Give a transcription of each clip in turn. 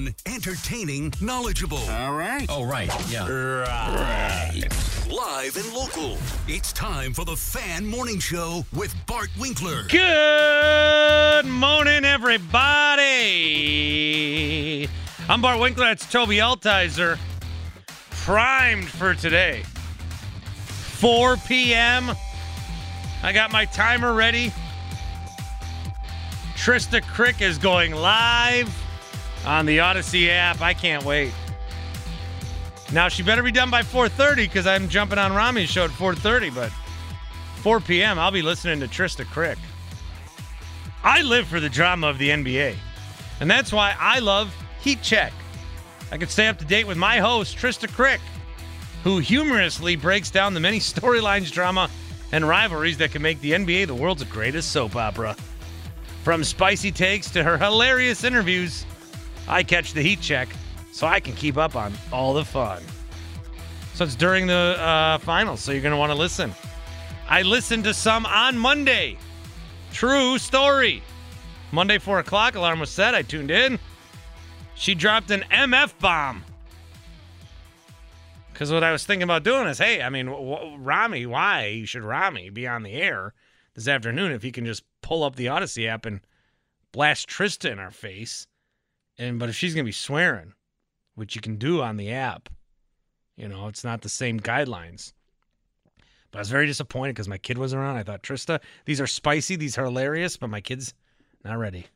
Fun, entertaining, knowledgeable. All right. Oh, right. Yeah. Right. Live and local. It's time for the Fan Morning Show with Bart Winkler. Good morning, everybody. I'm Bart Winkler. That's Toby Altizer. Primed for today. 4 p.m. I got my timer ready. Trista Crick is going live on the Odyssey app. I can't wait. Now she better be done by 4:30 because I'm jumping on Rami's show at 4:30. But 4 p.m. I'll be listening to Trista Crick. I live for the drama of the NBA, and that's why I love Heat Check. I can stay up to date with my host Trista Crick, who humorously breaks down the many storylines, drama, and rivalries that can make the NBA the world's greatest soap opera. From spicy takes to her hilarious interviews, I catch the heat check so I can keep up on all the fun. So it's during the uh, finals, so you're going to want to listen. I listened to some on Monday. True story. Monday, 4 o'clock, alarm was set. I tuned in. She dropped an MF bomb. Because what I was thinking about doing is, hey, I mean, w- Rami, why should Rami be on the air this afternoon if he can just pull up the Odyssey app and blast Trista in our face? And but if she's gonna be swearing, which you can do on the app, you know, it's not the same guidelines. But I was very disappointed because my kid was around. I thought, Trista, these are spicy, these are hilarious, but my kid's not ready.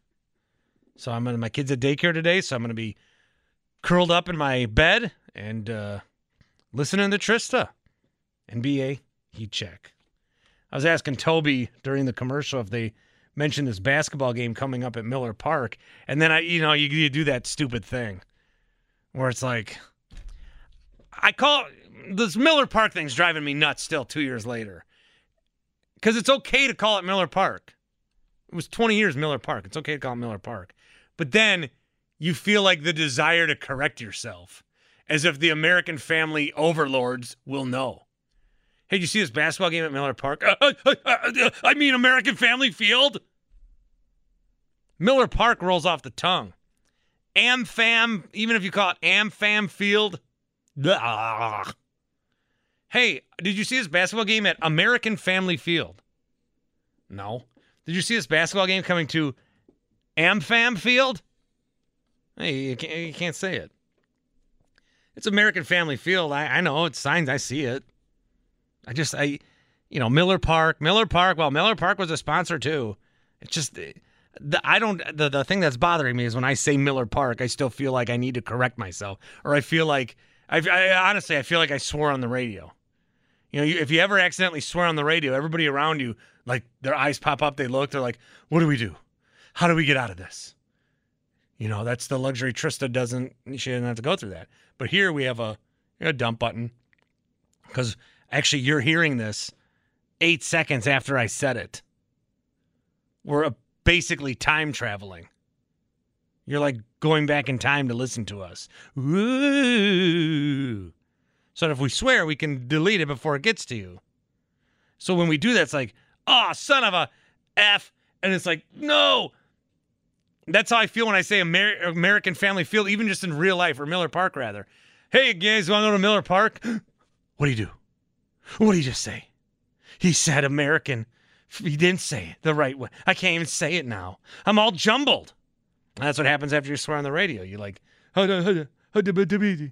So I'm gonna my kid's at daycare today, so I'm gonna be curled up in my bed and uh, listening to Trista. NBA heat check. I was asking Toby during the commercial if they mentioned this basketball game coming up at Miller Park, and then I, you know, you, you do that stupid thing where it's like, I call this Miller Park thing's driving me nuts still two years later, because it's okay to call it Miller Park. It was 20 years Miller Park. It's okay to call it Miller Park, but then you feel like the desire to correct yourself, as if the American family overlords will know. Hey, did you see this basketball game at Miller Park? Uh, uh, uh, uh, I mean, American Family Field. Miller Park rolls off the tongue. AmFam, even if you call it AmFam Field. Blah. Hey, did you see this basketball game at American Family Field? No. Did you see this basketball game coming to AmFam Field? Hey, you can't, you can't say it. It's American Family Field. I, I know it's signs. I see it. I just I you know Miller Park, Miller Park. Well, Miller Park was a sponsor too. It's just eh, the, I don't the the thing that's bothering me is when I say Miller Park, I still feel like I need to correct myself, or I feel like I, I honestly I feel like I swore on the radio. You know, you, if you ever accidentally swear on the radio, everybody around you like their eyes pop up, they look, they're like, "What do we do? How do we get out of this?" You know, that's the luxury Trista doesn't. She doesn't have to go through that. But here we have a, a dump button because Actually, you're hearing this eight seconds after I said it. We're uh, basically time traveling. You're like going back in time to listen to us. Ooh. So if we swear, we can delete it before it gets to you. So when we do that, it's like, oh, son of a F. And it's like, no. That's how I feel when I say Amer- American Family Field, even just in real life, or Miller Park, rather. Hey, guys, want to go to Miller Park? what do you do? What did he just say? He said American. He didn't say it the right way. I can't even say it now. I'm all jumbled. That's what happens after you swear on the radio. You like, uh, uh, uh, you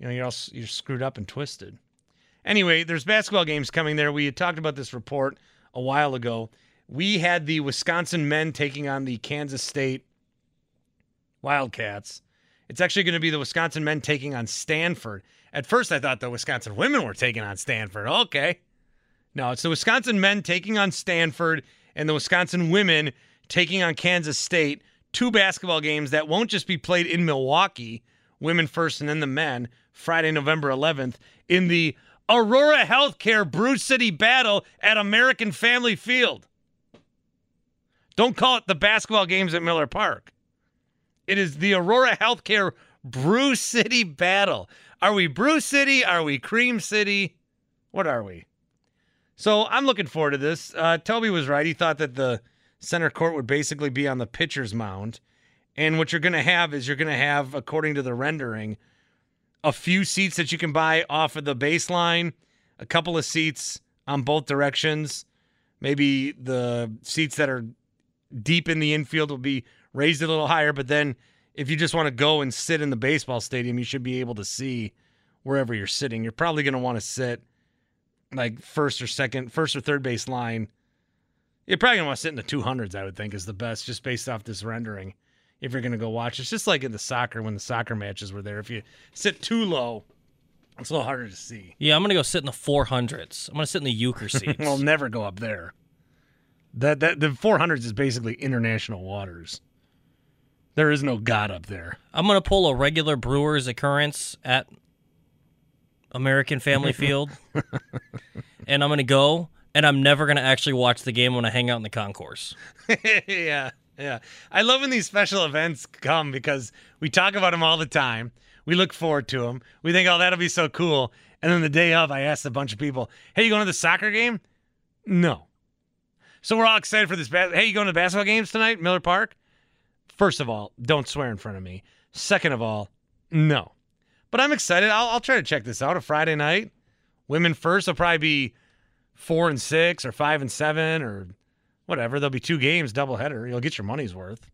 know, you're all you're screwed up and twisted. Anyway, there's basketball games coming there. We had talked about this report a while ago. We had the Wisconsin men taking on the Kansas State Wildcats. It's actually going to be the Wisconsin men taking on Stanford. At first, I thought the Wisconsin women were taking on Stanford. Okay. No, it's the Wisconsin men taking on Stanford and the Wisconsin women taking on Kansas State. Two basketball games that won't just be played in Milwaukee, women first and then the men, Friday, November 11th, in the Aurora Healthcare Brew City Battle at American Family Field. Don't call it the basketball games at Miller Park. It is the Aurora Healthcare Brew City Battle. Are we Brew City? Are we Cream City? What are we? So I'm looking forward to this. Uh, Toby was right. He thought that the center court would basically be on the pitcher's mound. And what you're going to have is you're going to have, according to the rendering, a few seats that you can buy off of the baseline, a couple of seats on both directions. Maybe the seats that are deep in the infield will be raised a little higher, but then if you just want to go and sit in the baseball stadium, you should be able to see wherever you're sitting. You're probably going to want to sit like first or second, first or third base line. You're probably going to want to sit in the 200s, I would think, is the best, just based off this rendering. If you're going to go watch, it's just like in the soccer when the soccer matches were there. If you sit too low, it's a little harder to see. Yeah, I'm gonna go sit in the 400s. I'm gonna sit in the euchre seats. we'll never go up there. That that the 400s is basically international waters. There is no God up there. I'm gonna pull a regular Brewers occurrence at American Family Field, and I'm gonna go, and I'm never gonna actually watch the game when I hang out in the concourse. yeah, yeah. I love when these special events come because we talk about them all the time. We look forward to them. We think, oh, that'll be so cool. And then the day of, I asked a bunch of people, hey, you going to the soccer game? No. So we're all excited for this. Ba- hey, you going to the basketball games tonight, Miller Park? First of all, don't swear in front of me. Second of all, no. But I'm excited. I'll, I'll try to check this out. A Friday night, women first. will probably be four and six, or five and seven, or whatever. There'll be two games, doubleheader. You'll get your money's worth.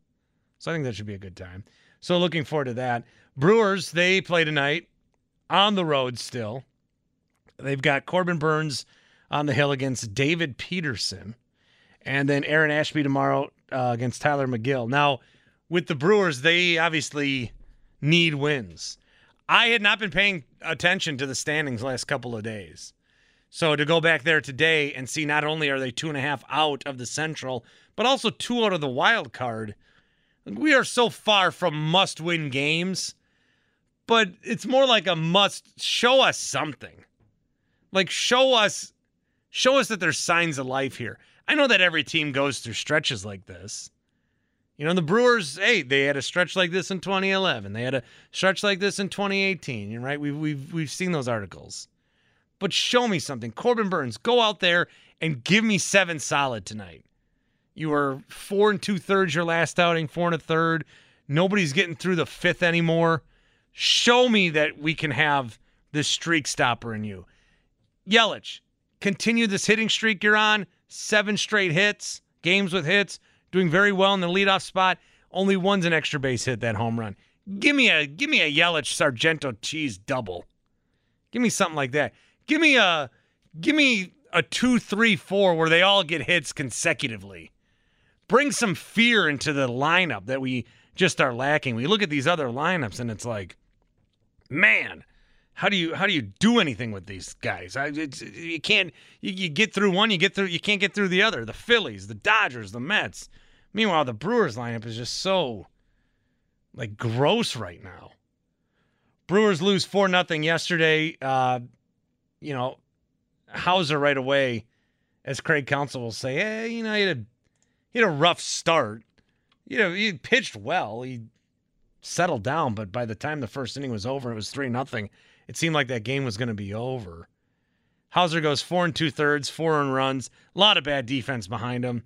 So I think that should be a good time. So looking forward to that. Brewers, they play tonight on the road still. They've got Corbin Burnes on the hill against David Peterson. And then Aaron Ashby tomorrow uh, against Tylor Megill. Now, with the Brewers, they obviously need wins. I had not been paying attention to the standings last couple of days. So to go back there today and see not only are they two and a half out of the Central, but also two out of the wild card, we are so far from must win games. But it's more like a must show us something. Like show us show us that there's signs of life here. I know that every team goes through stretches like this. You know, the Brewers, hey, they had a stretch like this in 2011. They had a stretch like this in 2018, right? We've, we've, we've seen those articles. But show me something. Corbin Burnes. go out there and give me seven solid tonight. You were four and two thirds your last outing, four and a third. Nobody's getting through the fifth anymore. Show me that we can have this streak stopper in you. Yelich, continue this hitting streak you're on. Seven straight hits, games with hits, doing very well in the leadoff spot. Only one's an extra base hit that home run. Give me a give me a Yelich Sargento cheese double. Give me something like that. Give me a give me a two, three, four where they all get hits consecutively. Bring some fear into the lineup that we just are lacking. We look at these other lineups and it's like, man, how do you how do you do anything with these guys? I, you can't. You, you, get through one, you get through. You can't get through the other. The Phillies, the Dodgers, the Mets. Meanwhile, the Brewers lineup is just so like gross right now. Brewers lose four nothing yesterday. Uh, you know, Houser right away, as Craig Counsell will say, hey, you know, he had a he had a rough start. You know, he pitched well. He settled down, but by the time the first inning was over, it was three nothing it seemed like that game was going to be over. Houser goes four and two thirds, four and runs, a lot of bad defense behind him.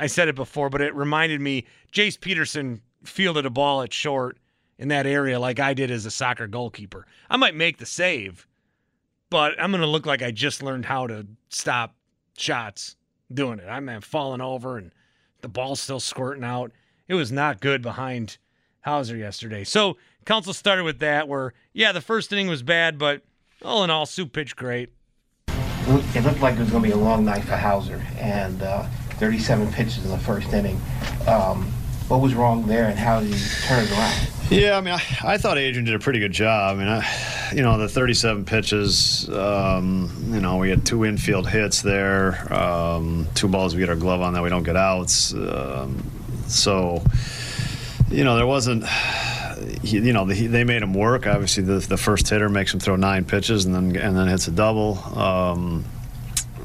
I said it before, but it reminded me Jace Peterson fielded a ball at short in that area like I did as a soccer goalkeeper. I might make the save, but I'm going to look like I just learned how to stop shots doing it. I'm falling over and the ball's still squirting out. it was not good behind Houser yesterday. So Counsell started with that, where yeah, the first inning was bad, but all in all, Sue pitched great. It looked like it was going to be a long night for Houser, and uh, 37 pitches in the first inning. Um, what was wrong there, and how did he turn it around? Yeah, I mean, I, I thought Adrian did a pretty good job. I mean, I, you know, the 37 pitches, um, you know, we had two infield hits there, um, two balls we get our glove on that we don't get outs. Um, so, you know, there wasn't, he, you know, the, they made him work. Obviously, the, the first hitter makes him throw nine pitches and then and then hits a double. Um,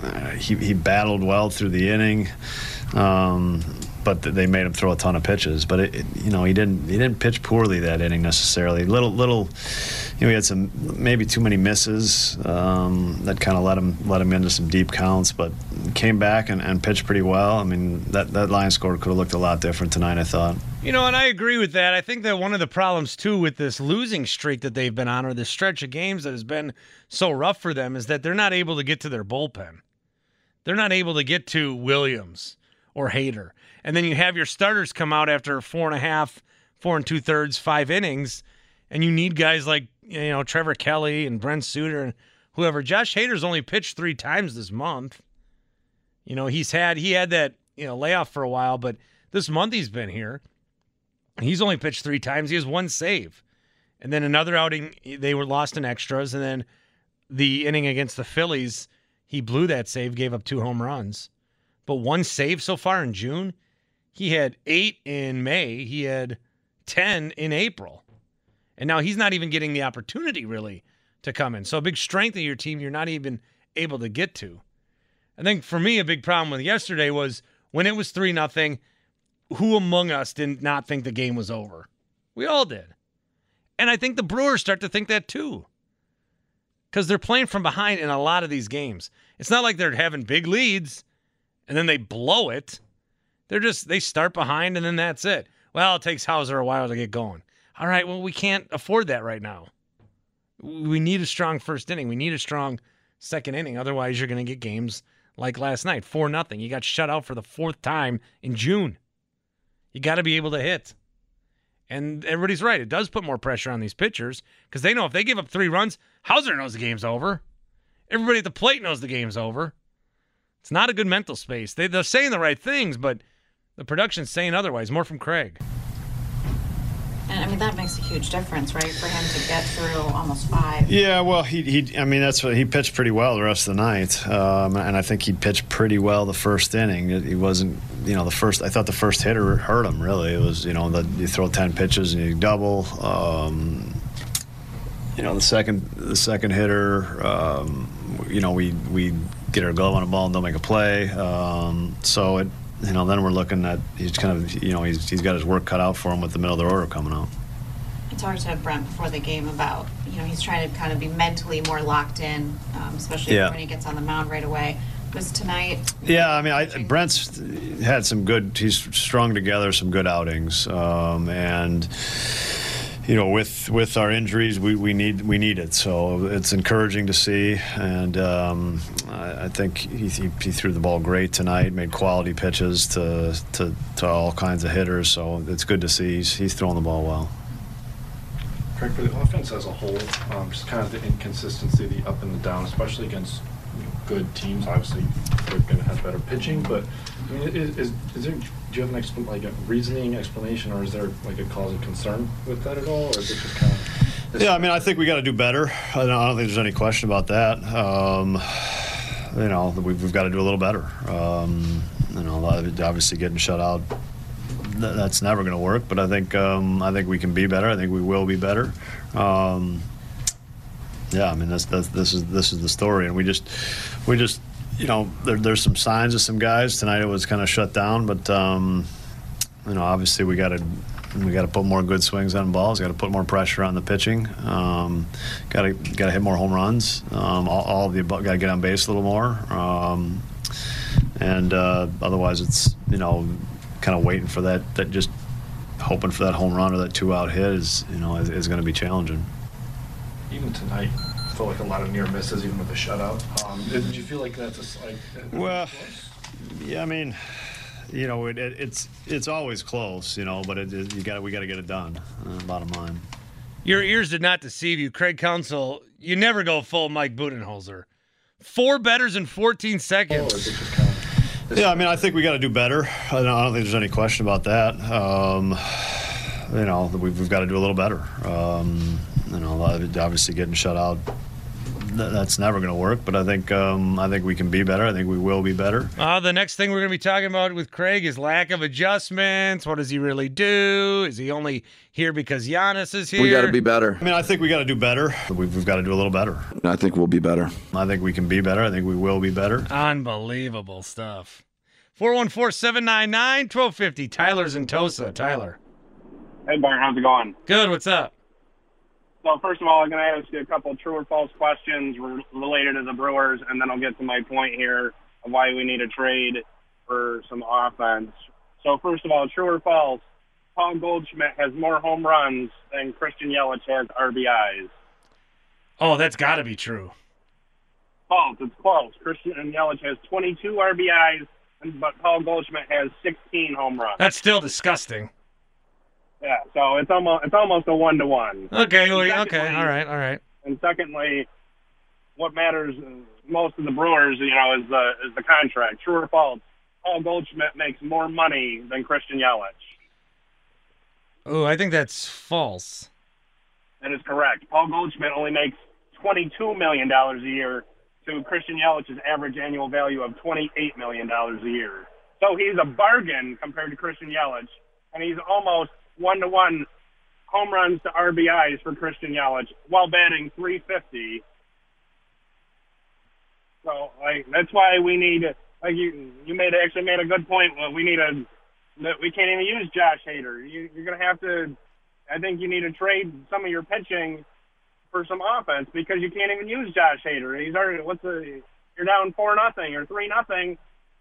uh, he, he battled well through the inning. Um, but they made him throw a ton of pitches. But it, it, you know, he didn't he didn't pitch poorly that inning necessarily. Little little, you know, he had some maybe too many misses um, that kind of let him let him into some deep counts. But came back and, and pitched pretty well. I mean, that that line score could have looked a lot different tonight. I thought. You know, and I agree with that. I think that one of the problems too with this losing streak that they've been on, or this stretch of games that has been so rough for them, is that they're not able to get to their bullpen. They're not able to get to Williams or Hader and then you have your starters come out after four and a half, four and two thirds, five innings, and you need guys like you know Trevor Kelley and Brent Suter and whoever. Josh Hader's only pitched three times this month. You know he's had he had that you know layoff for a while, but this month he's been here. He's only pitched three times. He has one save, and then another outing they were lost in extras, and then the inning against the Phillies he blew that save, gave up two home runs, but one save so far in June. He had eight in May. He had 10 in April. And now he's not even getting the opportunity really to come in. So a big strength of your team you're not even able to get to. I think for me a big problem with yesterday was when it was 3 nothing. who among us did not think the game was over? We all did. And I think the Brewers start to think that too. Cuz they're playing from behind in a lot of these games. It's not like they're having big leads and then they blow it. They're just they start behind and then that's it. Well, it takes Houser a while to get going. All right, well we can't afford that right now. We need a strong first inning. We need a strong second inning. Otherwise, you're going to get games like last night, four nothing. You got shut out for the fourth time in June. You got to be able to hit. And everybody's right. It does put more pressure on these pitchers because they know if they give up three runs, Houser knows the game's over. Everybody at the plate knows the game's over. It's not a good mental space. They, they're saying the right things, but the production's saying otherwise. More from Craig. And I mean that makes a huge difference, right, for him to get through almost five. Yeah, well, he, he I mean that's what he pitched pretty well the rest of the night, um, and I think he pitched pretty well the first inning. He wasn't, you know, the first. I thought the first hitter hurt him really. It was, you know, that you throw ten pitches and you double. Um, you know, the second the second hitter, um, you know, we we get our glove on a ball and don't make a play. Um, so it you know, then we're looking at he's kind of you know he's he's got his work cut out for him with the middle of the order coming out. I talked to Brent before the game about you know he's trying to kind of be mentally more locked in, um, especially yeah. when he gets on the mound right away. Was tonight? Yeah, I mean, I, Brent's had some good. He's strung together some good outings, um, and you know, with with our injuries, we, we need we need it. So it's encouraging to see, and um, I, I, think he, he, threw the ball great tonight. Made quality pitches to, to to all kinds of hitters. So it's good to see he's he's throwing the ball well. Craig, for the offense as a whole, um, just kind of the inconsistency, the up and the down, especially against good teams. Obviously, they're going to have better pitching, but I mean, is, is, is there do you have an expl- like a reasoning explanation, or is there like a cause of concern with that at all, or is it just kind of? Yeah, I mean, I think we got to do better. I don't, think there's any question about that. Um, you know, we've, we've, got to do a little better. Um, you know, obviously getting shut out, that's never going to work. But I think um, I think we can be better. I think we will be better. Um, yeah, I mean, that's, that's this is this is the story, and we just we just you know, there, there's some signs of some guys tonight. It was kind of shut down, but um, you know, obviously we got to we got to put more good swings on balls. Got to put more pressure on the pitching. Got to got to hit more home runs. Um, all, all of the got to get on base a little more. Um, and uh, otherwise, it's you know, kind of waiting for that. That just hoping for that home run or that two out hit is you know is, is going to be challenging. Even tonight, felt like a lot of near misses, even with the shutout. Um, did you feel like that's a like? Well, yeah, I mean, you know, it, it, it's it's always close, you know, but it, it, you got we got to get it done. Uh, bottom line. Your ears did not deceive you, Craig Counsell. You never go full Mike Budenholzer. Four betters in 14 seconds. Yeah, I mean, I think we got to do better. I don't, I don't think there's any question about that. Um, you know, we've, we've got to do a little better. Um, you know, obviously getting shut out that's never going to work. But I think um, I think we can be better. I think we will be better. Uh, the next thing we're going to be talking about with Craig is lack of adjustments. What does he really do? Is he only here because Giannis is here? We got to be better. I mean, I think we got to do better. We've, we've got to do a little better. I think we'll be better. I think we can be better. I think we will be better. Unbelievable stuff. 414 799 1250. Tyler's in Tosa. Tyler. Hey, Bart. How's it going? Good. What's up? So first of all, I'm going to ask you a couple true or false questions related to the Brewers, and then I'll get to my point here of why we need a trade for some offense. So first of all, true or false? Paul Goldschmidt has more home runs than Christian Yelich has RBIs. Oh, that's got to be true. False. It's false. Christian Yelich has 22 RBIs, but Paul Goldschmidt has 16 home runs. That's still disgusting. Yeah, so it's almost it's almost a one to one. Okay, well, okay, all right, all right. And secondly, what matters uh, most to the Brewers, you know, is the is the contract. True or false? Paul Goldschmidt makes more money than Christian Yelich. Oh, I think that's false. That is correct. Paul Goldschmidt only makes twenty-two million dollars a year to Christian Yelich's average annual value of twenty-eight million dollars a year. So he's a bargain compared to Christian Yelich, and he's almost one to one home runs to RBIs for Christian Yelich while batting 350. So like that's why we need like you you made actually made a good point. Well, we need a that we can't even use Josh Hader. You, you're gonna have to. I think you need to trade some of your pitching for some offense because you can't even use Josh Hader. He's already what's the you're down four nothing or three nothing.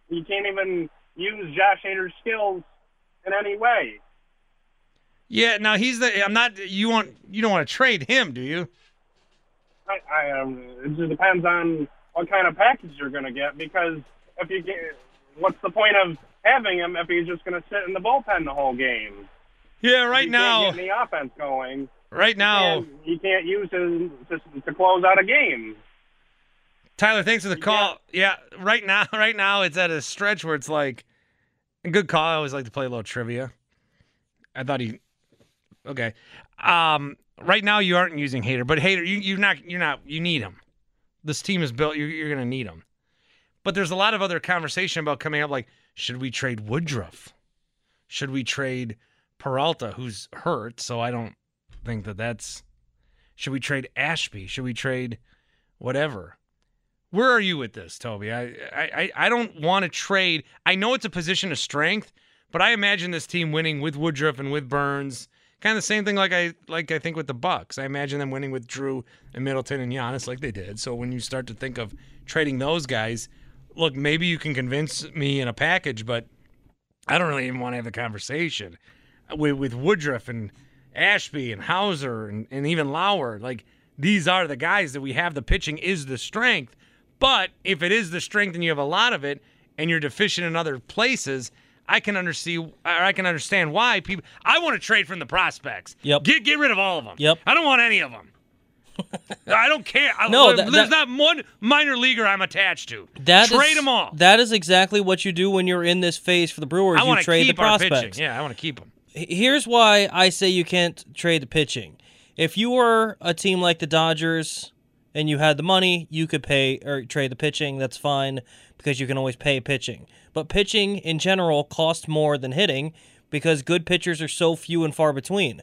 You can't even use Josh Hader's skills in any way. Yeah, now he's the. I'm not. You want. You don't want to trade him, do you? I, I um, it just depends on what kind of package you're going to get because if you get, what's the point of having him if he's just going to sit in the bullpen the whole game? Yeah, right now. Can't get any offense going. Right now, he can't, you can't use him to, to close out a game. Tyler, thanks for the call. Yeah, right now, right now, it's at a stretch where it's like, good call. I always like to play a little trivia. I thought he Okay. Um, right now you aren't using Hader, but Hader, you you're not you're not you need him. This team is built. You're, you're going to need him. But there's a lot of other conversation about coming up. Like, should we trade Woodruff? Should we trade Peralta, who's hurt? So I don't think that that's. Should we trade Ashby? Should we trade whatever? Where are you with this, Toby? I I I don't want to trade. I know it's a position of strength, but I imagine this team winning with Woodruff and with Burnes Kind of the same thing like I like I think with the Bucks. I imagine them winning with Jrue and Middleton and Giannis like they did. So when you start to think of trading those guys, look, maybe you can convince me in a package, but I don't really even want to have the conversation uh, with with Woodruff and Ashby and Houser and, and even Lauer. Like these are the guys that we have. The pitching is the strength. But if it is the strength and you have a lot of it and you're deficient in other places, I can understand. I can understand why people. I want to trade from the prospects. Yep. Get get rid of all of them. Yep. I don't want any of them. I don't care. No, there's that, not one minor leaguer I'm attached to. That trade is, them all. That is exactly what you do when you're in this phase for the Brewers. I you trade keep the our prospects. pitching. Yeah, I want to keep them. Here's why I say you can't trade the pitching. If you were a team like the Dodgers and you had the money, you could pay or trade the pitching. That's fine because you can always pay pitching. But pitching in general costs more than hitting because good pitchers are so few and far between.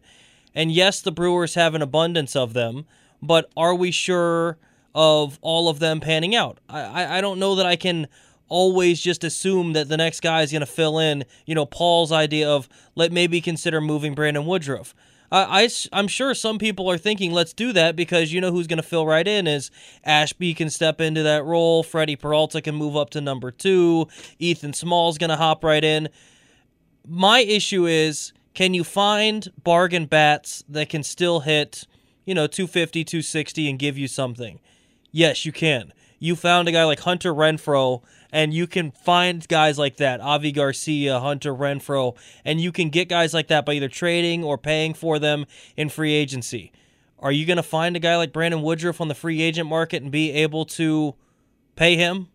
And yes, the Brewers have an abundance of them, but are we sure of all of them panning out? I, I, don't know that I can always just assume that the next guy is going to fill in, you know, Paul's idea of let maybe consider moving Brandon Woodruff. I, I, am sure some people are thinking, let's do that because you know who's going to fill right in is Ashby can step into that role. Freddie Peralta can move up to number two. Ethan Small's going to hop right in. My issue is can you find bargain bats that can still hit, you know, 250, 260 and give you something? Yes, you can. You found a guy like Hunter Renfroe And you can find guys like that, Avi Garcia, Hunter Renfroe, and you can get guys like that by either trading or paying for them in free agency. Are you going to find a guy like Brandon Woodruff on the free agent market and be able to pay him?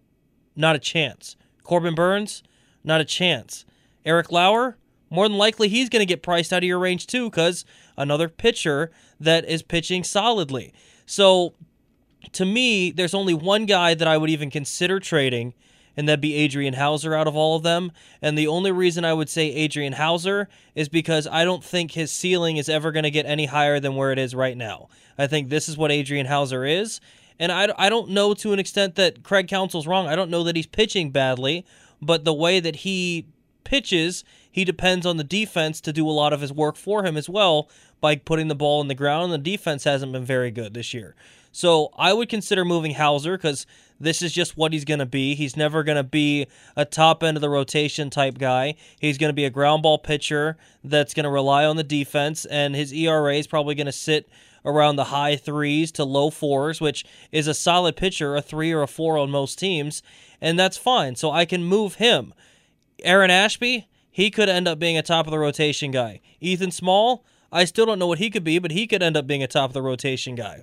Not a chance. Corbin Burnes, Not a chance. Eric Lauer? More than likely, he's going to get priced out of your range too, because another pitcher that is pitching solidly. So, to me, there's only one guy that I would even consider trading, and that'd be Adrian Houser out of all of them. And the only reason I would say Adrian Houser is because I don't think his ceiling is ever going to get any higher than where it is right now. I think this is what Adrian Houser is. And I, I don't know to an extent that Craig Counsell's wrong. I don't know that he's pitching badly, but the way that he pitches, he depends on the defense to do a lot of his work for him as well by putting the ball in the ground. And the defense hasn't been very good this year. So I would consider moving Houser because this is just what he's going to be. He's never going to be a top end of the rotation type guy. He's going to be a ground ball pitcher that's going to rely on the defense, and his ERA is probably going to sit around the high threes to low fours, which is a solid pitcher, a three or a four on most teams, and that's fine. So I can move him. Aaron Ashby, he could end up being a top of the rotation guy. Ethan Small, I still don't know what he could be, but he could end up being a top of the rotation guy.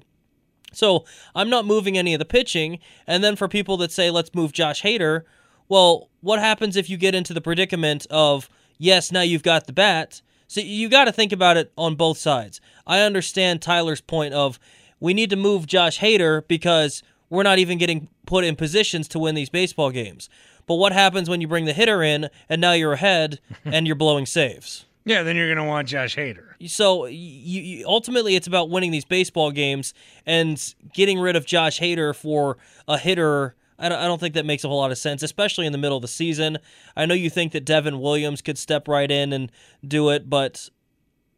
So I'm not moving any of the pitching. And then for people that say, let's move Josh Hader, well, what happens if you get into the predicament of, yes, now you've got the bat? So you got to think about it on both sides. I understand Tyler's point of we need to move Josh Hader because we're not even getting put in positions to win these baseball games. But what happens when you bring the hitter in and now you're ahead and you're blowing saves? Yeah, then you're going to want Josh Hader. So you, you, ultimately, it's about winning these baseball games and getting rid of Josh Hader for a hitter. I don't, I don't think that makes a whole lot of sense, especially in the middle of the season. I know you think that Devin Williams could step right in and do it, but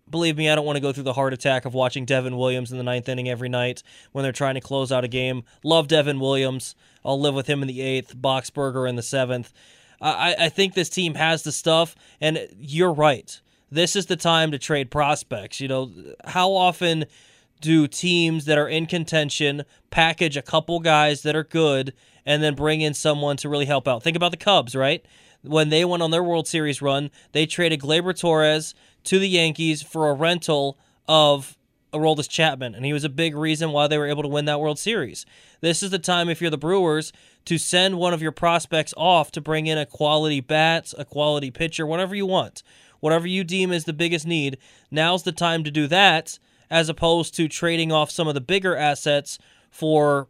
believe me, I don't want to go through the heart attack of watching Devin Williams in the ninth inning every night when they're trying to close out a game. Love Devin Williams. I'll live with him in the eighth, Boxberger in the seventh. I, I think this team has the stuff, and you're right this is the time to trade prospects. You know, how often do teams that are in contention package a couple guys that are good and then bring in someone to really help out? Think about the Cubs, right? When they went on their World Series run, they traded Gleyber Torres to the Yankees for a rental of Aroldis Chapman, and he was a big reason why they were able to win that World Series. This is the time, if you're the Brewers, to send one of your prospects off to bring in a quality bat, a quality pitcher, whatever you want whatever you deem is the biggest need, now's the time to do that as opposed to trading off some of the bigger assets for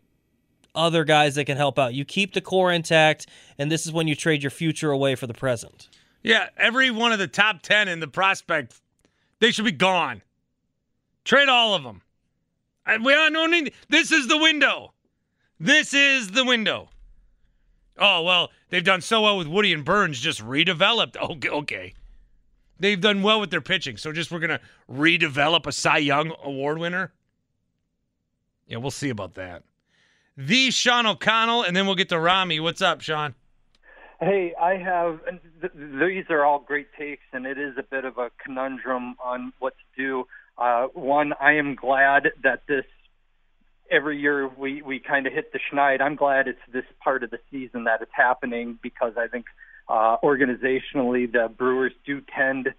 other guys that can help out. You keep the core intact, and this is when you trade your future away for the present. Yeah, every one of the top 10 in the prospect, they should be gone. Trade all of them. We don't need this is the window. This is the window. Oh, well, they've done so well with Woody and Burnes, just redeveloped. Okay, okay. They've done well with their pitching. So just we're going to redevelop a Cy Young award winner. Yeah, we'll see about that. The Sean O'Connell, and then we'll get to Rami. What's up, Sean? Hey, I have. Th- these are all great takes, and it is a bit of a conundrum on what to do. Uh, one, I am glad that this every year we we kind of hit the schneid. I'm glad it's this part of the season that it's happening because I think uh, organizationally, the Brewers do tend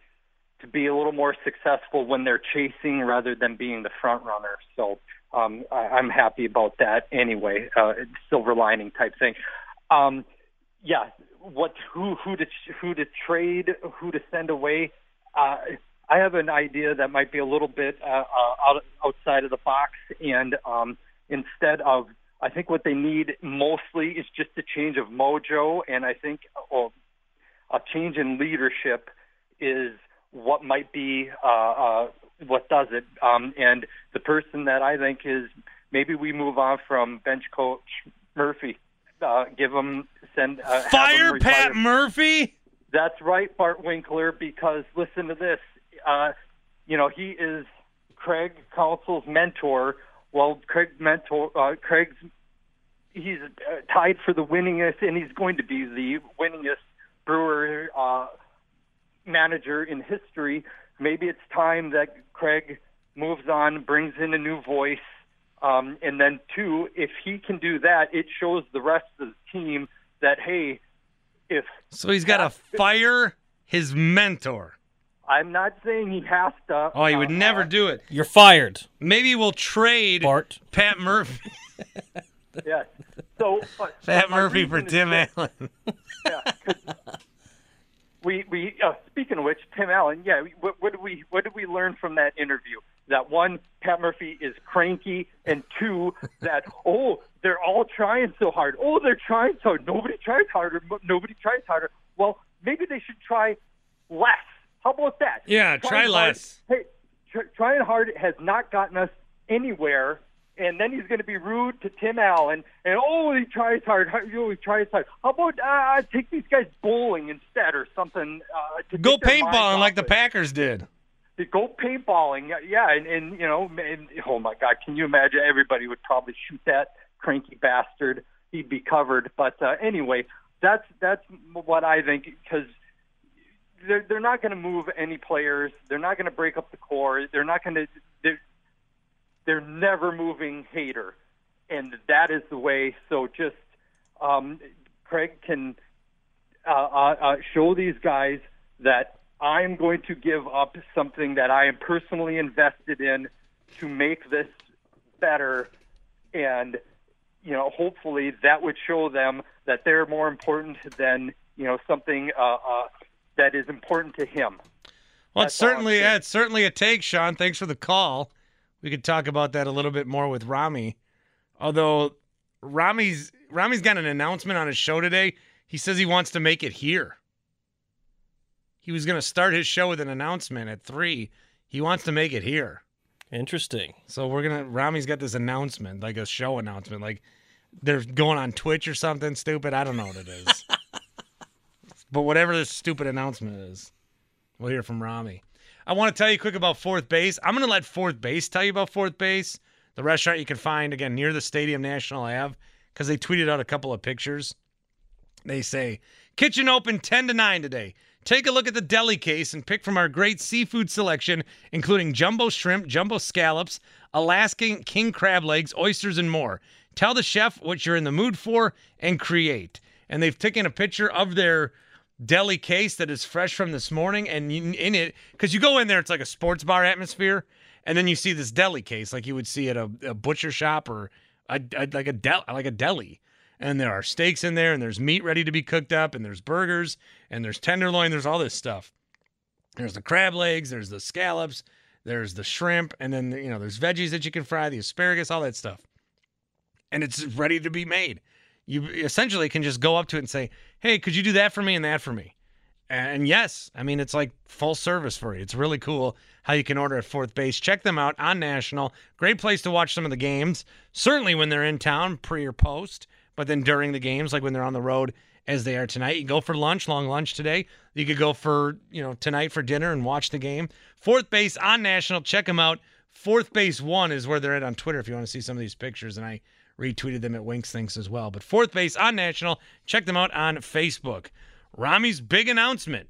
to be a little more successful when they're chasing rather than being the front runner. So um, I, I'm happy about that anyway. Uh, silver lining type thing. Um, yeah, what who who to who to trade, who to send away. Uh, I have an idea that might be a little bit uh, uh, out, outside of the box, and um, instead of I think what they need mostly is just a change of mojo, and I think well, a change in leadership is what might be uh, uh, what does it. Um, and the person that I think is maybe we move on from bench coach Murphy. Uh, give him send uh, fire Pat Murphy. That's right, Bart Winkler. Because listen to this. Uh, you know he is Craig Counsell's mentor well, Craig mentor uh, Craig's he's uh, tied for the winningest, and he's going to be the winningest Brewer uh, manager in history. Maybe it's time that Craig moves on, brings in a new voice, um, and then two, if he can do that, it shows the rest of the team that hey, if So he's got to fire his mentor. I'm not saying he has to. Oh, he would uh, never do it. You're fired. Maybe we'll trade Bart. Pat Murphy. yeah. So uh, Pat my Murphy for reason is Tim Allen. yeah, 'cause we we uh, speaking of which, Tim Allen. Yeah, we- what, what did we what did we learn from that interview? That one, Pat Murphy is cranky, and two, that oh, they're all trying so hard. Oh, they're trying so hard. Nobody tries harder. Nobody tries harder. Well, maybe they should try less. How about that? Yeah, try hard- less. Hey, trying hard has not gotten us anywhere. And then he's going to be rude to Tim Allen, and oh, he tries hard. Oh, he tries hard. How about uh, take these guys bowling instead, or something? Uh, to Go take their minds paintballing like the. Packers did. Go paintballing, yeah, yeah, and, and you know, and, oh my God, can you imagine? Everybody would probably shoot that cranky bastard. He'd be covered. But uh, anyway, that's that's what I think because they're they're not going to move any players. They're not going to break up the core. They're not going to. They're they're never moving Hader, and that is the way. So just um, Craig can uh, uh, uh, show these guys that I'm going to give up something that I am personally invested in to make this better, and you know, hopefully that would show them that they're more important than you know something uh, uh, that is important to him. Well, it's certainly yeah, it's certainly a take, Sean. Thanks for the call. We could talk about that a little bit more with Rami. Although Rami's Rami's got an announcement on his show today. He says he wants to make it here. He was going to start his show with an announcement at three. He wants to make it here. Interesting. So we're gonna. Rami's got this announcement, like a show announcement, like they're going on Twitch or something stupid. I don't know what it is. but whatever this stupid announcement is, we'll hear from Rami. I want to tell you quick about fourth base. I'm going to let fourth base tell you about fourth base, the restaurant you can find again near the Stadium National Ave, because they tweeted out a couple of pictures. They say kitchen open 10 to 9 today. Take a look at the deli case and pick from our great seafood selection, including jumbo shrimp, jumbo scallops, Alaskan king crab legs, oysters, and more. Tell the chef what you're in the mood for and create. And they've taken a picture of their deli case that is fresh from this morning and in it because you go in there it's like a sports bar atmosphere and then you see this deli case like you would see at a, a butcher shop or a, a- like a del like a deli. And there are steaks in there and there's meat ready to be cooked up and there's burgers and there's tenderloin there's all this stuff. There's the crab legs there's the scallops there's the shrimp and then you know there's veggies that you can fry the asparagus all that stuff. And it's ready to be made you essentially can just go up to it and say, "Hey, could you do that for me and that for me?" And yes, I mean it's like full service for you. It's really cool how you can order at fourth base. Check them out on National. Great place to watch some of the games. Certainly when they're in town, pre or post, but then during the games, like when they're on the road, as they are tonight. You go for lunch, long lunch today. You could go for you know tonight for dinner and watch the game. Fourth base on National. Check them out. Fourth base one is where they're at on Twitter if you want to see some of these pictures, and I retweeted them at Winks Thinks as well. But fourth base on National, check them out on Facebook. Rami's big announcement.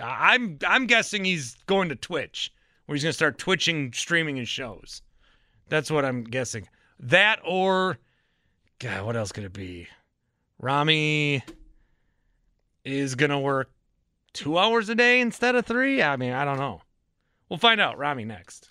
I'm I'm guessing he's going to Twitch, where he's going to start twitching, streaming his shows. That's what I'm guessing. That or, God, what else could it be? Rami is going to work two hours a day instead of three. I mean, I don't know. We'll find out. Rami next.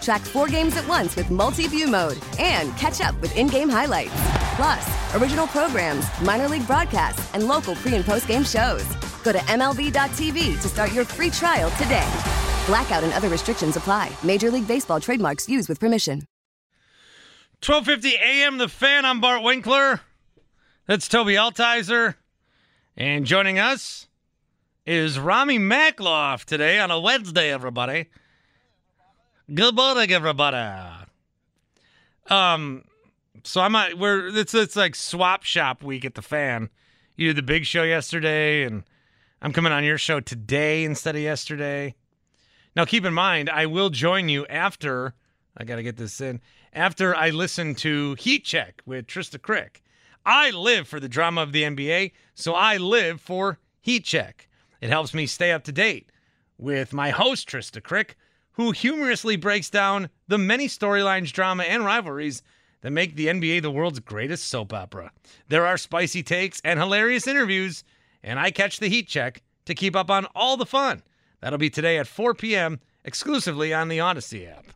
Track four games at once with multi view mode and catch up with in game highlights. Plus, original programs, minor league broadcasts, and local pre and post game shows. Go to MLB.tv to start your free trial today. Blackout and other restrictions apply. Major League Baseball trademarks used with permission. 12:50 a.m. The Fan. I'm Bart Winkler. That's Toby Altizer, and joining us is Rami Makloff today on a Wednesday. Everybody, good morning, everybody. Um, so I'm at, we're it's it's like swap shop week at the Fan. You did the big show yesterday, and I'm coming on your show today instead of yesterday. Now, keep in mind, I will join you after. I got to get this in. After I listen to Heat Check with Trista Crick. I live for the drama of the NBA, so I live for Heat Check. It helps me stay up to date with my host, Trista Crick, who humorously breaks down the many storylines, drama, and rivalries that make the NBA the world's greatest soap opera. There are spicy takes and hilarious interviews, and I catch the Heat Check to keep up on all the fun. That'll be today at 4 p.m. exclusively on the Odyssey app.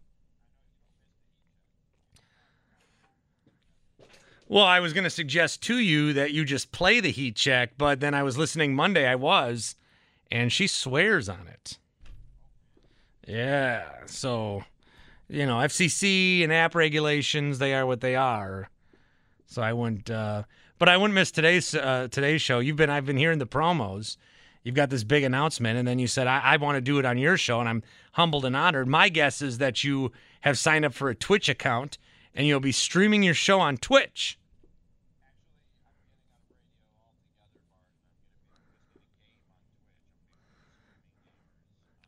Well, I was going to suggest to you that you just play the heat check, but then I was listening Monday, I was, and she swears on it. Yeah, so, you know, FCC and app regulations, they are what they are. So I wouldn't, uh, but I wouldn't miss today's uh, today's show. You've been, I've been hearing the promos. You've got this big announcement, and then you said, I, I want to do it on your show, and I'm humbled and honored. My guess is that you have signed up for a Twitch account and you'll be streaming your show on Twitch.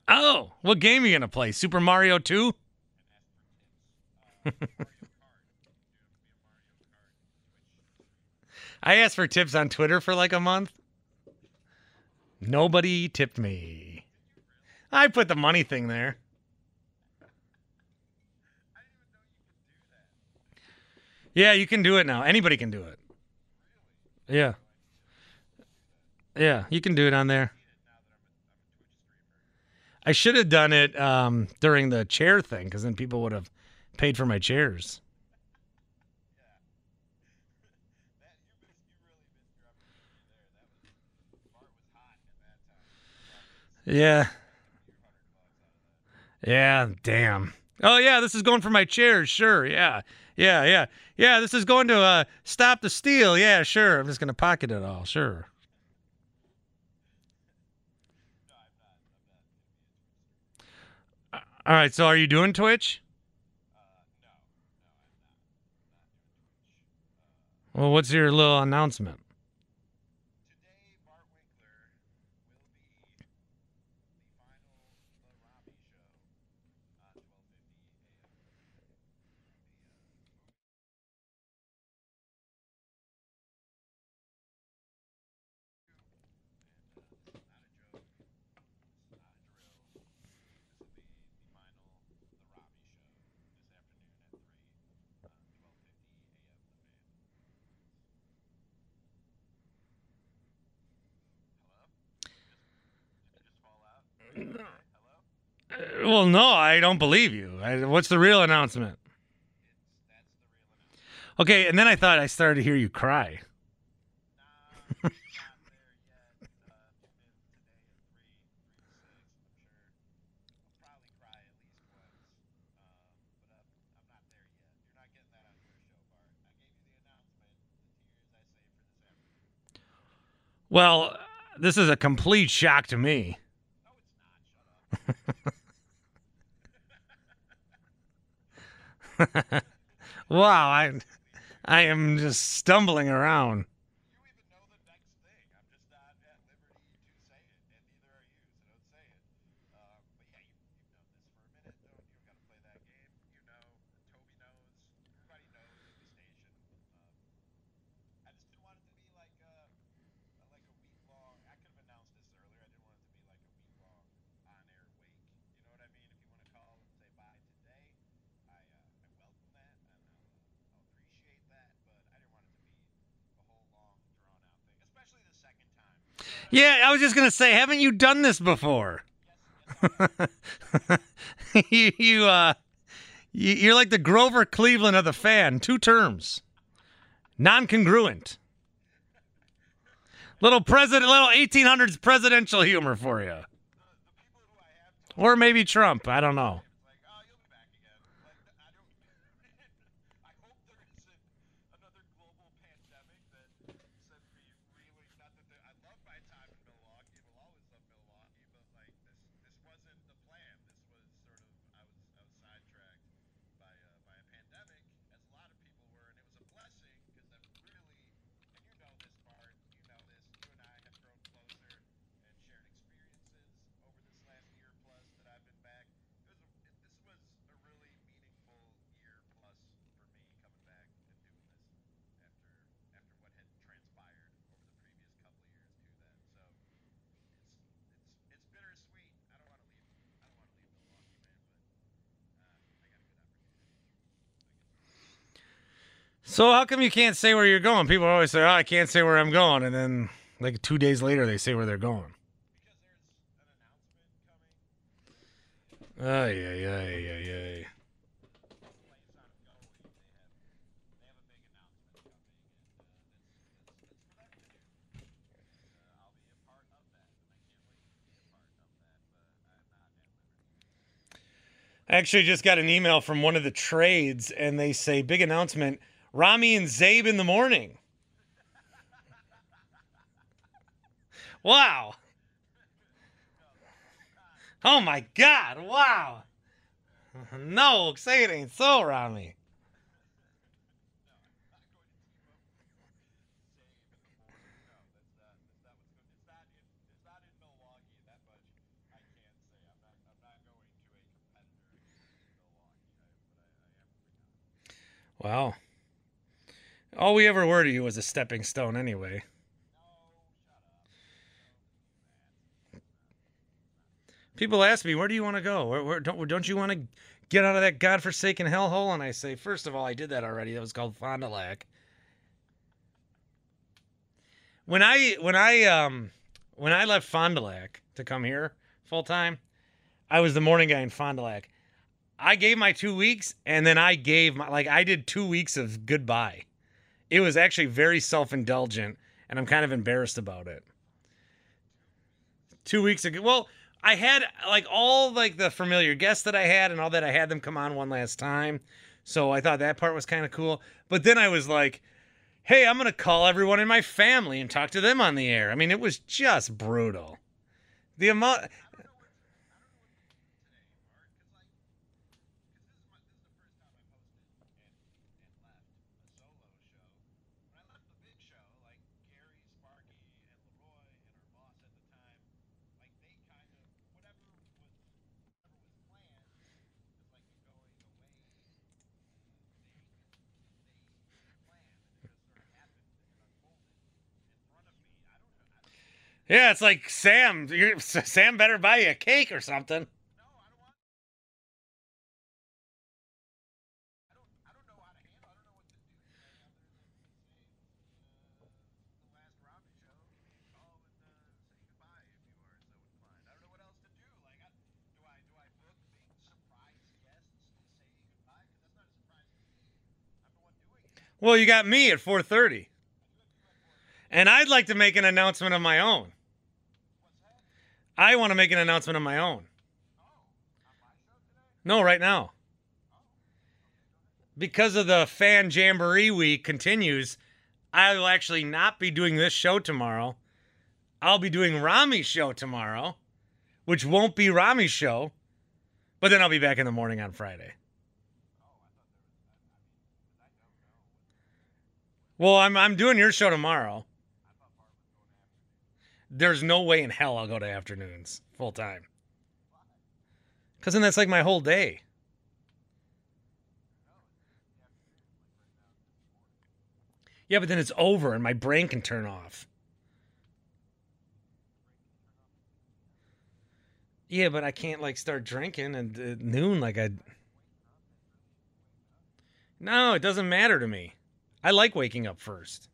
Oh, what game are you to play? Super Mario 2? I asked for tips on Twitter for like a month. Nobody tipped me. I put the money thing there. Yeah, you can do it now. Anybody can do it. Yeah. Yeah, you can do it on there. I should have done it um, during the chair thing because then people would have paid for my chairs. Yeah. Yeah, damn. Oh yeah, this is going for my chairs. Sure, yeah, yeah, yeah, yeah. This is going to uh, stop the steal. Yeah, sure. I'm just gonna pocket it all. Sure. All right. So, are you doing Twitch? Well, what's your little announcement? Uh, well, no, I don't believe you. I, what's the real announcement? Okay, and then I thought I started to hear you cry. well, this is a complete shock to me. wow, I I am just stumbling around. Yeah, I was just gonna say, haven't you done this before? you, you, uh, you, you're like the Grover Cleveland of the fan. Two terms, non-congruent. Little president, little 1800s presidential humor for you, or maybe Trump. I don't know. So how come you can't say where you're going? People always say, "Oh, I can't say where I'm going," and then like two days later, they say where they're going. Ay, ay, ay, ay, ay. I actually just got an email from one of the trades, and they say, "Big announcement: Rami and Zabe in the morning." Wow. Oh my God! Wow. No, say it ain't so, Rami. Wow. All we ever were to you was a stepping stone, anyway. People ask me, "Where do you want to go? Where, where, don't don't you want to get out of that godforsaken hellhole?" And I say, first of all, I did that already. That was called Fond du Lac. When I when I um when I left Fond du Lac to come here full time, I was the morning guy in Fond du Lac. I gave my two weeks, and then I gave my like I did two weeks of goodbye. It was actually very self indulgent, and I'm kind of embarrassed about it. Two weeks ago, well, I had like all like the familiar guests that I had, and all that. I had them come on one last time, so I thought that part was kind of cool. But then I was like, "Hey, I'm gonna call everyone in my family and talk to them on the air." I mean, it was just brutal. The amount. Yeah, it's like Sam. Sam better buy you a cake or something. Well, you got me at 4:30. And I'd like to make an announcement of my own. I want to make an announcement of my own. No, right now. Because of the fan jamboree week continues, I will actually not be doing this show tomorrow. I'll be doing Rami's show tomorrow, which won't be Rami's show, but then I'll be back in the morning on Friday. Well, I'm I'm doing your show tomorrow. There's no way in hell I'll go to afternoons full time. Cause then that's like my whole day. Yeah, but then it's over and my brain can turn off. Yeah, but I can't like start drinking at uh, noon like I. No, it doesn't matter to me. I like waking up first.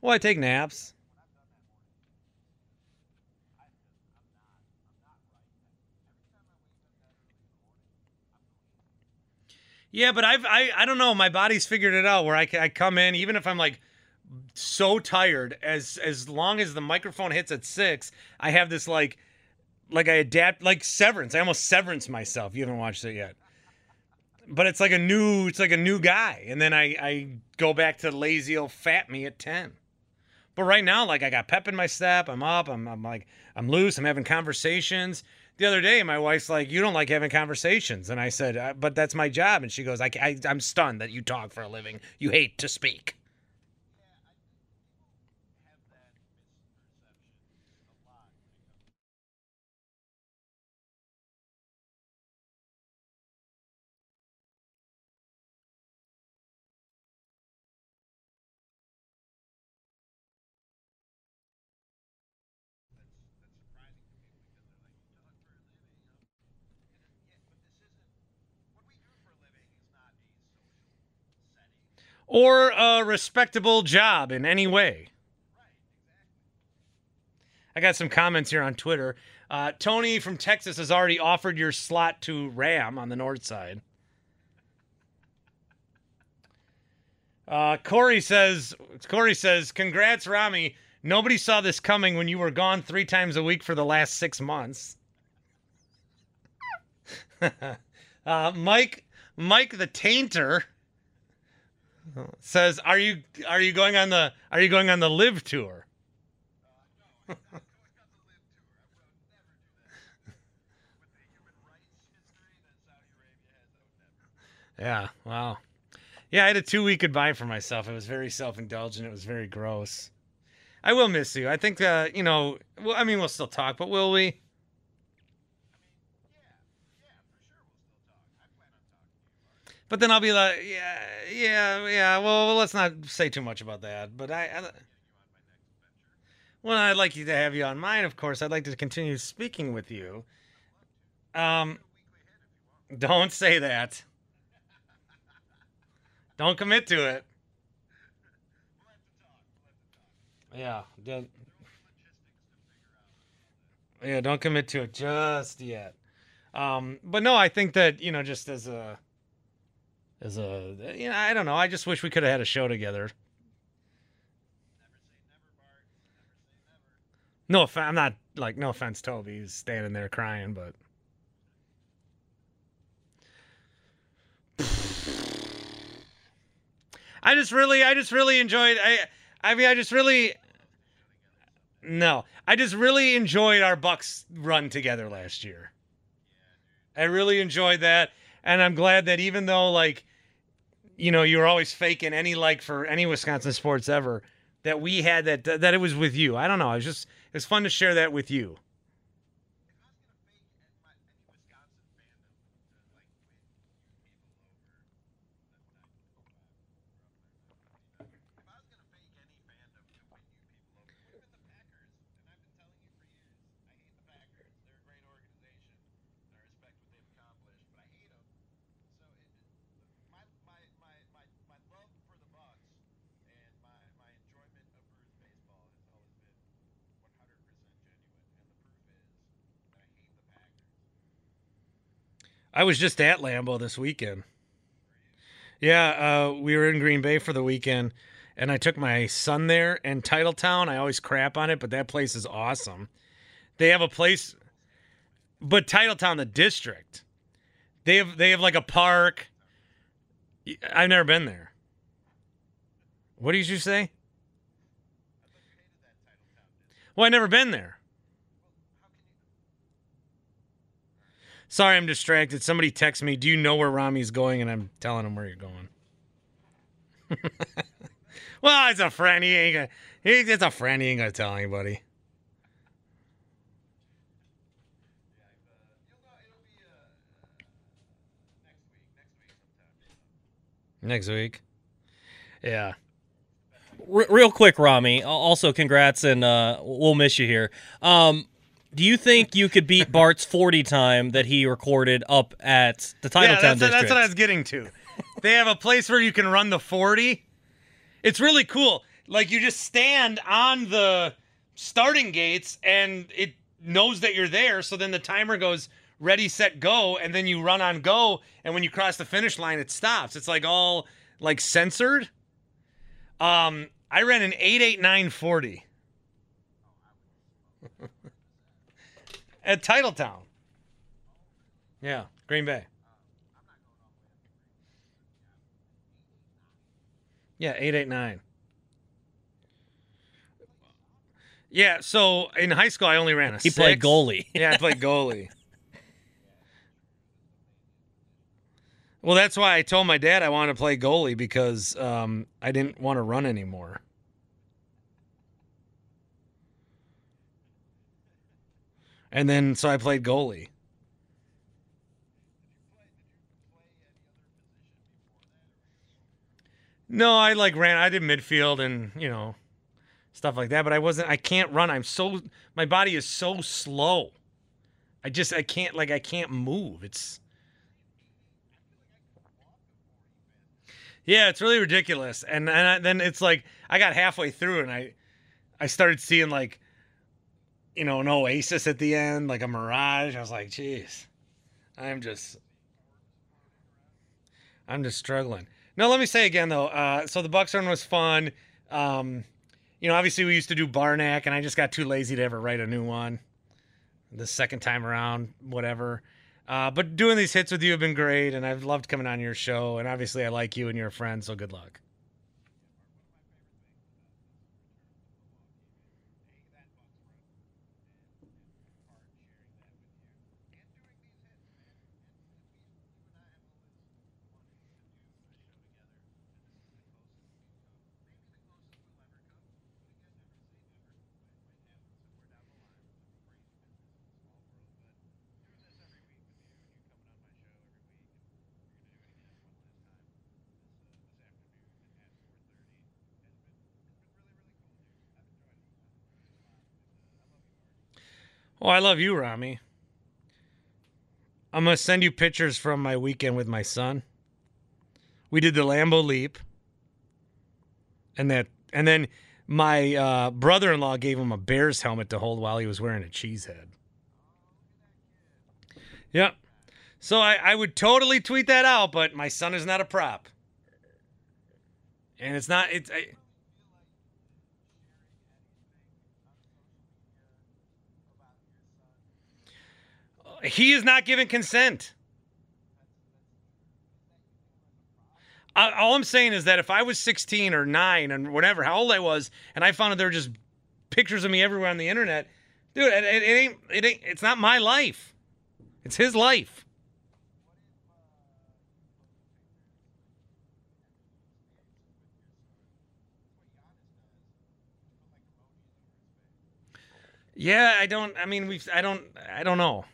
Well, I take naps. Yeah, but I've I I don't know. My body's figured it out where I I come in even if I'm like so tired as as long as the microphone hits at six, I have this like like I adapt like severance. I almost severance myself. You haven't watched it yet. But it's like a new it's like a new guy. And then I I go back to lazy old fat me at ten. But right now, like I got pep in my step, I'm up, I'm I'm like I'm loose, I'm having conversations. The other day, my wife's like, "You don't like having conversations," and I said, "Uh, "But that's my job." And she goes, I, I, "I'm stunned that you talk for a living. You hate to speak." Or a respectable job in any way. I got some comments here on Twitter. Uh, Tony from Texas has already offered your slot to Ram on the north side. Uh, Corey says, Corey says, congrats, Rami. Nobody saw this coming when you were gone three times a week for the last six months. uh, Mike, Mike the Tainter says, "Are you are you going on the are you going on the live tour?" yeah. Wow. Yeah, I had a two week goodbye for myself. It was very self indulgent. It was very gross. I will miss you. I think uh, you know. Well, I mean, we'll still talk, but will we? But then I'll be like, yeah, yeah, yeah. Well, let's not say too much about that. But I, I well, I'd like you to have you on mine, of course. I'd like to continue speaking with you. Um, don't say that. Don't commit to it. Yeah, don't. Yeah, don't commit to it just yet. Um, but no, I think that you know, just as a as a you know, I don't know. I just wish we could have had a show together. No, I'm not like no offense, Toby. He's standing there crying, but I just really, I just really enjoyed. I, I mean, I just really. No, I just really enjoyed our Bucks run together last year. I really enjoyed that, and I'm glad that even though like, you know, you were always faking any like for any Wisconsin sports ever, that we had that that it was with you. I don't know. It was just it was fun to share that with you. I was just at Lambeau this weekend. Yeah, uh, we were in Green Bay for the weekend, and I took my son there. And Titletown, I always crap on it, but that place is awesome. They have a place, but Titletown, the district, they have they have like a park. I've never been there. What did you say? Well, I never been there. Sorry, I'm distracted. Somebody texts me, "Do you know where Rami's going?" And I'm telling him where you're going. well, it's a friend. He ain't gonna. He, it's a friend. He ain't gonna tell anybody. Next week. Yeah. Real quick, Rami. Also, congrats, and uh, we'll miss you here. Um, do you think you could beat Bart's 40 time that he recorded up at the Titletown yeah, that's, District? that's what I was getting to. They have a place where you can run the 40. It's really cool. Like you just stand on the starting gates and it knows that you're there. So then the timer goes ready, set, go, and then you run on go. And when you cross the finish line, it stops. It's like all like censored. Um, I ran an 88940. At Titletown. Yeah, Green Bay. Yeah, eight eight nine. Yeah, so in high school I only ran a. He played goalie. Yeah, I played goalie. well, that's why I told my dad I wanted to play goalie because um, I didn't want to run anymore. And then so I played goalie. No, I like ran. I did midfield and you know stuff like that. But I wasn't. I can't run. I'm so. My body is so slow. I just. I can't. Like I can't move. It's. Yeah, it's really ridiculous. And and I, then it's like I got halfway through and I, I started seeing like, you know, an oasis at the end, like a mirage. I was like, geez, I'm just. I'm just struggling. No, let me say again though. Uh, so the Bucks run was fun. Um, you know, obviously we used to do Barnack, and I just got too lazy to ever write a new one. The second time around, whatever. Uh, but doing these hits with you have been great, and I've loved coming on your show. And obviously, I like you and you're a friend, so good luck. Oh, I love you, Rami. I'm gonna send you pictures from my weekend with my son. We did the Lambeau leap, and that, and then my uh, brother-in-law gave him a Bears helmet to hold while he was wearing a cheese head. Yep. So I, I would totally tweet that out, but my son is not a prop, and it's not. It's. I, he is not giving consent. All I'm saying is that if I was 16 or 9 and whatever, how old I was, and I found out there were just pictures of me everywhere on the internet, dude, it, it, it ain't, it ain't, it's not my life. It's his life. Yeah, I don't. I mean, we've. I don't. I don't know.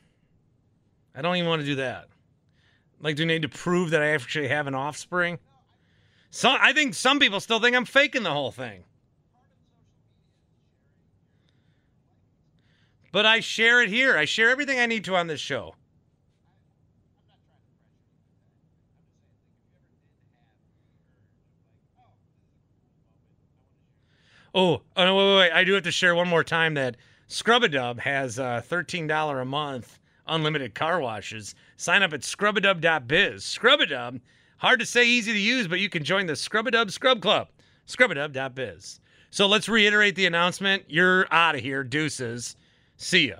I don't even want to do that. Like, do you need to prove that I actually have an offspring? So I think some people still think I'm faking the whole thing. But I share it here. I share everything I need to on this show. Oh, oh no, wait, wait, wait. I do have to share one more time that Scrub-A-Dub has uh, $13 a month unlimited car washes. Sign up at scrubadub.biz. Scrubadub, hard to say, easy to use, but you can join the Scrubadub Scrub Club. Scrubadub.biz. So let's reiterate the announcement. You're out of here. Deuces. See ya.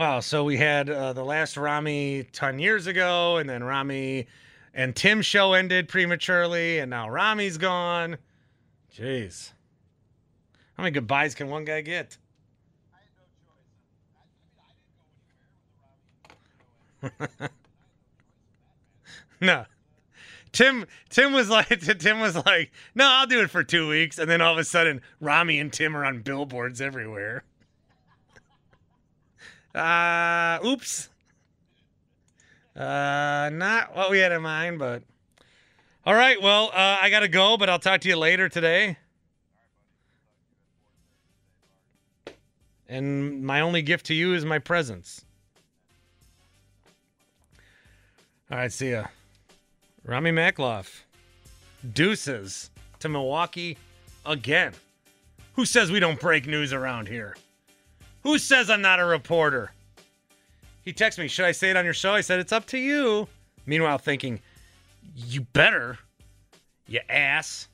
Wow, so we had uh, the last Rami 10 years ago, and then Rami and Tim's show ended prematurely, and now Rami's gone. Jeez. How many goodbyes can one guy get? no. Tim Tim was like Tim was like, no, I'll do it for two weeks, and then all of a sudden, Rami and Tim are on billboards everywhere. Uh, oops. Uh, not what we had in mind, but all right. Well, uh, I gotta go, but I'll talk to you later today. And my only gift to you is my presence. All right, see ya. Rami Makloff. deuces to Milwaukee again. Who says we don't break news around here? Who says I'm not a reporter? He texted me, Should I say it on your show? I said, It's up to you. Meanwhile, thinking, You better, you ass.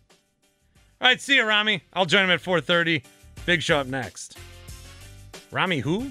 All right, see you, Rami. I'll join him at 4:30. Big show up next. Rami, who?